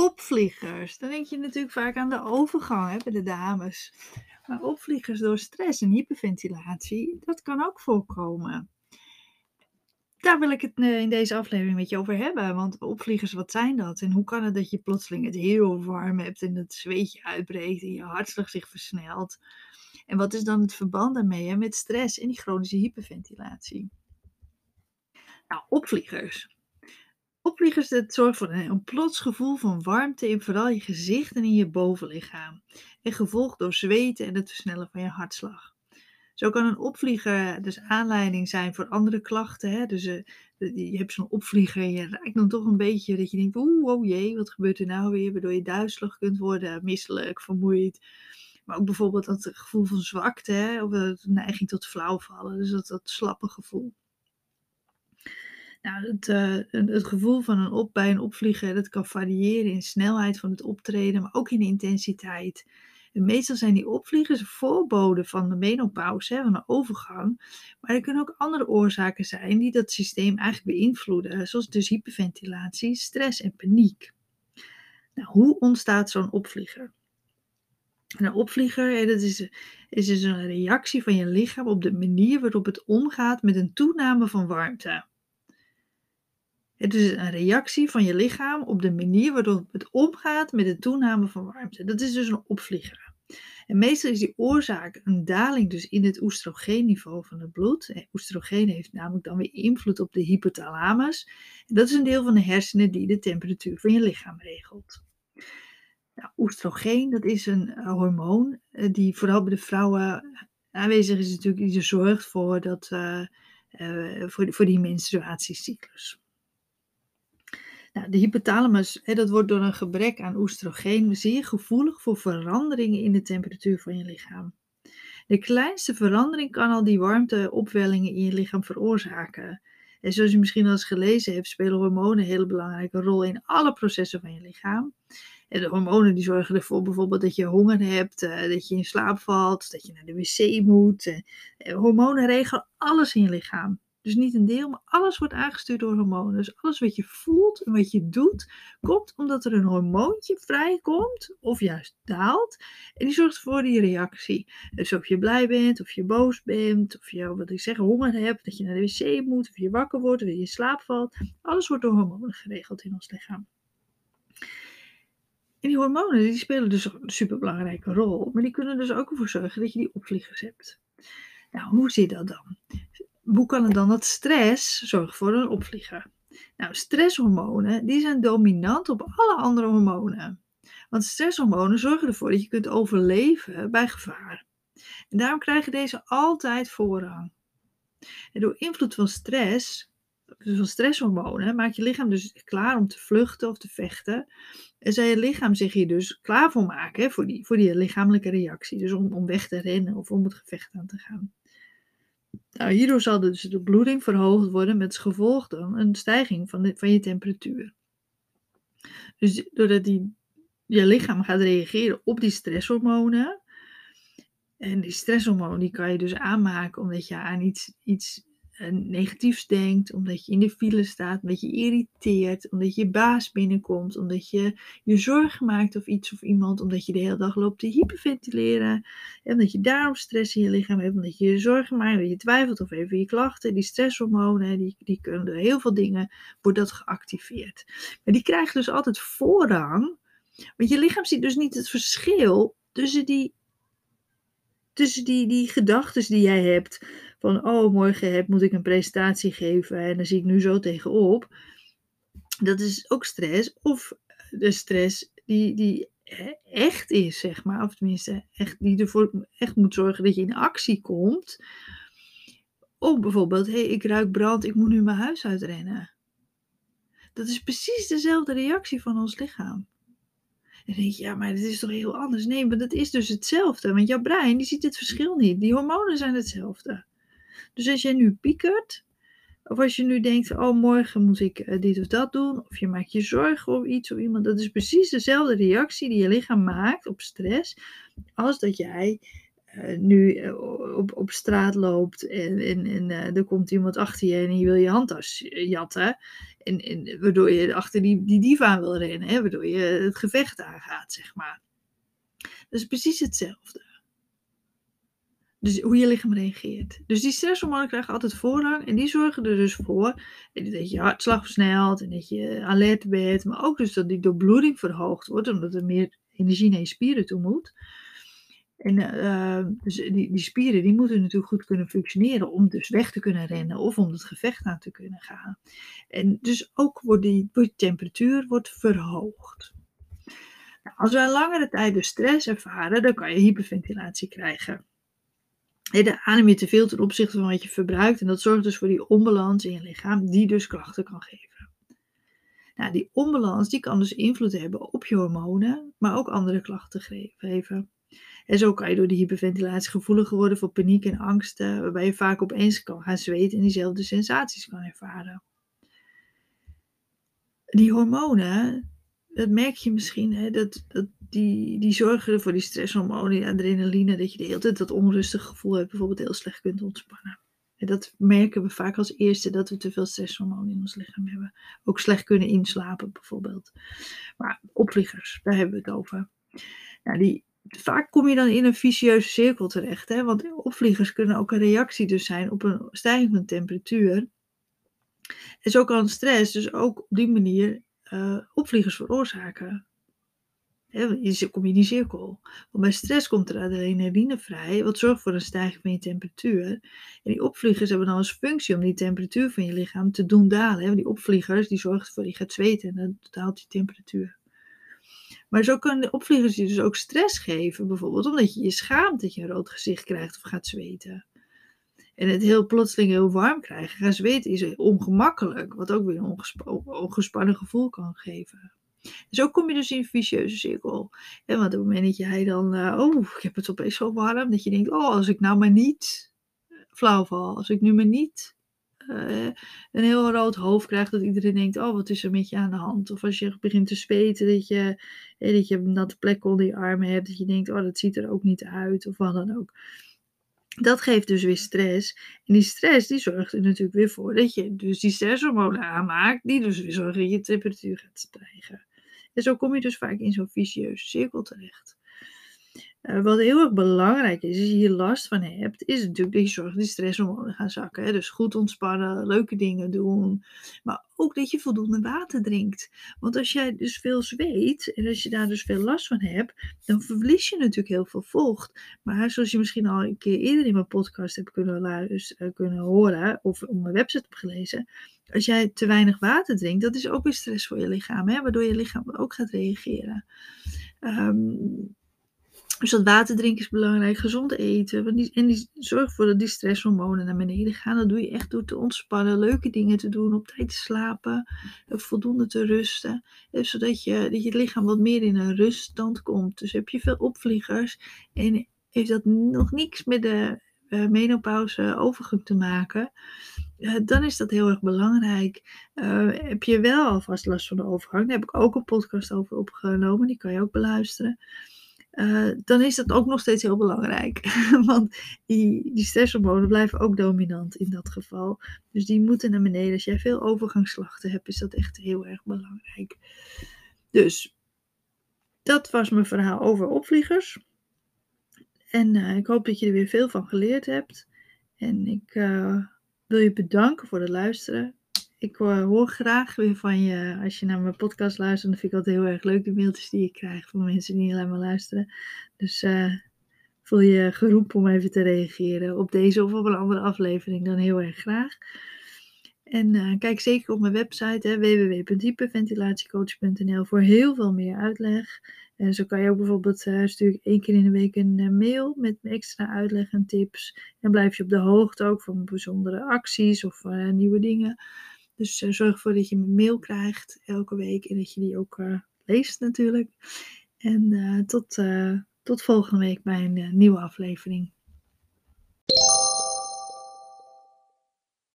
Opvliegers. Dan denk je natuurlijk vaak aan de overgang hè, bij de dames. Maar opvliegers door stress en hyperventilatie, dat kan ook voorkomen. Daar wil ik het eh, in deze aflevering met je over hebben. Want opvliegers, wat zijn dat? En hoe kan het dat je plotseling het heel warm hebt en het zweetje uitbreekt en je hartslag zich versnelt? En wat is dan het verband daarmee hè, met stress en die chronische hyperventilatie? Nou, opvliegers. Opvliegers, dat zorgt voor een, een plots gevoel van warmte in vooral je gezicht en in je bovenlichaam. En gevolgd door zweten en het versnellen van je hartslag. Zo kan een opvlieger dus aanleiding zijn voor andere klachten. Hè? Dus uh, je hebt zo'n opvlieger en je raakt dan toch een beetje dat je denkt, oeh, oh jee, wat gebeurt er nou weer? Waardoor je duizelig kunt worden, misselijk, vermoeid. Maar ook bijvoorbeeld dat gevoel van zwakte, hè? of de neiging tot flauwvallen. Dus dat, dat slappe gevoel. Nou, het, uh, het gevoel van een op, bij een opvlieger, dat kan variëren in snelheid van het optreden, maar ook in intensiteit. En meestal zijn die opvliegers voorboden van de menopauze, van de overgang. Maar er kunnen ook andere oorzaken zijn die dat systeem eigenlijk beïnvloeden, zoals dus hyperventilatie, stress en paniek. Nou, hoe ontstaat zo'n opvlieger? Een opvlieger, dat is, is dus een reactie van je lichaam op de manier waarop het omgaat met een toename van warmte. Het is een reactie van je lichaam op de manier waarop het omgaat met de toename van warmte. Dat is dus een opvlieger. En meestal is die oorzaak een daling dus in het oestrogeenniveau van het bloed. En oestrogeen heeft namelijk dan weer invloed op de hypothalamus. En dat is een deel van de hersenen die de temperatuur van je lichaam regelt. Nou, oestrogeen, dat is een uh, hormoon uh, die vooral bij de vrouwen aanwezig is natuurlijk, die zorgt voor, dat, voor die menstruatiecyclus. Nou, de hypothalamus, hè, dat wordt door een gebrek aan oestrogeen zeer gevoelig voor veranderingen in de temperatuur van je lichaam. De kleinste verandering kan al die warmteopwellingen in je lichaam veroorzaken. En zoals je misschien al eens gelezen hebt, spelen hormonen een hele belangrijke rol in alle processen van je lichaam. En de hormonen die zorgen ervoor bijvoorbeeld dat je honger hebt, eh, dat je in slaap valt, dat je naar de wc moet. Eh, hormonen regelen alles in je lichaam. Dus niet een deel, maar alles wordt aangestuurd door hormonen. Dus alles wat je voelt en wat je doet, komt omdat er een hormoontje vrijkomt of juist daalt. En die zorgt voor die reactie. Dus of je blij bent, of je boos bent, of je, wat ik zeg, honger hebt, dat je naar de wc moet, of je wakker wordt, of je in slaap valt. Alles wordt door hormonen geregeld in ons lichaam. En die hormonen die spelen dus een superbelangrijke rol, maar die kunnen dus ook ervoor zorgen dat je die opvliegers hebt. Nou, hoe zit dat dan? Hoe kan het dan dat stress zorgt voor een opvlieger? Nou, stresshormonen die zijn dominant op alle andere hormonen. Want stresshormonen zorgen ervoor dat je kunt overleven bij gevaar. En daarom krijgen deze altijd voorrang. En door invloed van stress, dus van stresshormonen, maakt je lichaam dus klaar om te vluchten of te vechten. En zal je lichaam zich hier dus klaar voor maken voor, die, voor die lichamelijke reactie. Dus om, om weg te rennen of om het gevecht aan te gaan. Nou, hierdoor zal dus de bloeding verhoogd worden met als gevolg dan een stijging van, de, van je temperatuur. Dus doordat die, je lichaam gaat reageren op die stresshormonen. En die stresshormonen die kan je dus aanmaken omdat je aan iets, iets negatiefs denkt, omdat je in de file staat, omdat je irriteert, omdat je baas binnenkomt, omdat je je zorgen maakt of iets of iemand, omdat je de hele dag loopt te hyperventileren, en omdat je daarom stress in je lichaam hebt, omdat je je zorgen maakt, dat je twijfelt of even je klachten, die stresshormonen, die, die kunnen heel veel dingen, wordt dat geactiveerd. Maar die krijgen dus altijd voorrang, want je lichaam ziet dus niet het verschil tussen die, tussen die, die gedachten die jij hebt van, oh, morgen heb, moet ik een presentatie geven en dan zie ik nu zo tegenop. Dat is ook stress. Of de stress die, die echt is, zeg maar. Of tenminste, echt, die ervoor echt moet zorgen dat je in actie komt. Of bijvoorbeeld, hé, hey, ik ruik brand, ik moet nu mijn huis uitrennen. Dat is precies dezelfde reactie van ons lichaam. En dan denk je, ja, maar dit is toch heel anders? Nee, maar dat is dus hetzelfde. Want jouw brein, die ziet het verschil niet. Die hormonen zijn hetzelfde. Dus als jij nu piekert, of als je nu denkt, oh morgen moet ik eh, dit of dat doen, of je maakt je zorgen om iets of iemand, dat is precies dezelfde reactie die je lichaam maakt op stress, als dat jij uh, nu uh, op, op straat loopt en, en, er komt iemand achter je en je wil je handtas jatten. En, en waardoor je achter die, die diva wil rennen, hè, waardoor je het gevecht aangaat, zeg maar. Dat is precies hetzelfde. Dus hoe je lichaam reageert. Dus die stresshormonen krijgen altijd voorrang. En die zorgen er dus voor dat je hartslag versnelt en dat je alert bent. Maar ook dus dat die doorbloeding verhoogd wordt, omdat er meer energie naar je spieren toe moet. En uh, dus die, die, spieren die moeten natuurlijk goed kunnen functioneren om dus weg te kunnen rennen of om het gevecht aan te kunnen gaan. En dus ook wordt die, die temperatuur wordt verhoogd. Nou, als wij langere tijd dus stress ervaren, dan kan je hyperventilatie krijgen. Dan adem je te veel ten opzichte van wat je verbruikt en dat zorgt dus voor die onbalans in je lichaam die dus klachten kan geven. Nou, die onbalans die kan dus invloed hebben op je hormonen, maar ook andere klachten geven. En zo kan je door de hyperventilatie gevoeliger worden voor paniek en angsten, waarbij je vaak opeens kan gaan zweten en diezelfde sensaties kan ervaren. Die hormonen, dat merk je misschien, hè, dat, dat die, die zorgen voor die stresshormonen, adrenaline, dat je de hele tijd dat onrustig gevoel hebt, bijvoorbeeld heel slecht kunt ontspannen. En dat merken we vaak als eerste dat we te veel stresshormonen in ons lichaam hebben. Ook slecht kunnen inslapen bijvoorbeeld. Maar opvliegers, daar hebben we het over. Nou, die, vaak kom je dan in een vicieuze cirkel terecht. Hè? Want opvliegers kunnen ook een reactie dus zijn op een stijging van temperatuur. En zo kan stress dus ook op die manier uh, opvliegers veroorzaken. Je kom je in die cirkel. Want bij stress komt er adrenaline vrij, wat zorgt voor een stijging van je temperatuur. En die opvliegers hebben dan als functie om die temperatuur van je lichaam te doen dalen. Hè? Die opvliegers die zorgen ervoor dat je gaat zweten en dat daalt je temperatuur. Maar zo kunnen opvliegers je dus ook stress geven, bijvoorbeeld omdat je je schaamt dat je een rood gezicht krijgt of gaat zweten. En het heel plotseling heel warm krijgen, gaan zweten is ongemakkelijk, wat ook weer een ongespannen gevoel kan geven. Zo kom je dus in een vicieuze cirkel. En want op het moment dat jij dan, uh, oh, ik heb het opeens zo warm, dat je denkt, oh, als ik nou maar niet flauw val, als ik nu maar niet uh, een heel rood hoofd krijgt, dat iedereen denkt, oh, wat is er met je aan de hand? Of als je begint te zweten, dat je, eh, dat je een natte plek onder je armen hebt, dat je denkt, oh, dat ziet er ook niet uit, of wat dan ook. Dat geeft dus weer stress. En die stress die zorgt er natuurlijk weer voor dat je dus die stresshormonen aanmaakt, die dus weer zorgen dat je temperatuur gaat stijgen. En zo kom je dus vaak in zo'n vicieuze cirkel terecht. Uh, wat heel erg belangrijk is, als je hier last van hebt, is natuurlijk dat je zorgt dat die stresshormonen gaan zakken. Hè? Dus goed ontspannen, leuke dingen doen. Maar ook dat je voldoende water drinkt. Want als jij dus veel zweet en als je daar dus veel last van hebt, dan verlies je natuurlijk heel veel vocht. Maar zoals je misschien al een keer eerder in mijn podcast hebt kunnen, luisteren, kunnen horen of op mijn website hebt gelezen, als jij te weinig water drinkt, dat is ook weer stress voor je lichaam, hè? waardoor je lichaam ook gaat reageren. Um, dus dat water drinken is belangrijk, gezond eten. En die, zorg ervoor dat die stresshormonen naar beneden gaan. Dat doe je echt door te ontspannen, leuke dingen te doen, op tijd te slapen, voldoende te rusten. zodat je, dat je het lichaam wat meer in een ruststand komt. Dus heb je veel opvliegers en heeft dat nog niks met de uh, menopauze overgang te maken. Uh, dan is dat heel erg belangrijk. Heb je wel alvast last van de overgang? Daar heb ik ook een podcast over opgenomen. Die kan je ook beluisteren. Uh, dan is dat ook nog steeds heel belangrijk. Want die, die stresshormonen blijven ook dominant in dat geval. Dus die moeten naar beneden. Als jij veel overgangsslachten hebt, is dat echt heel erg belangrijk. Dus dat was mijn verhaal over opvliegers. En uh, ik hoop dat je er weer veel van geleerd hebt. En ik uh, wil je bedanken voor het luisteren ik hoor graag weer van je als je naar mijn podcast luistert. Dan vind ik altijd heel erg leuk de mailtjes die ik krijg van mensen die alleen maar luisteren. Dus uh, voel je geroepen om even te reageren op deze of op een andere aflevering. Dan heel erg graag. En uh, kijk zeker op mijn website www.hyperventilatiecoach.nl voor heel veel meer uitleg. En zo kan je ook bijvoorbeeld, uh, stuur ik één keer in de week een mail met extra uitleg en tips. En blijf je op de hoogte ook van bijzondere acties of nieuwe dingen. Dus uh, zorg ervoor dat je een mail krijgt elke week en dat je die ook uh, leest natuurlijk. En uh, tot, tot volgende week bij een nieuwe aflevering.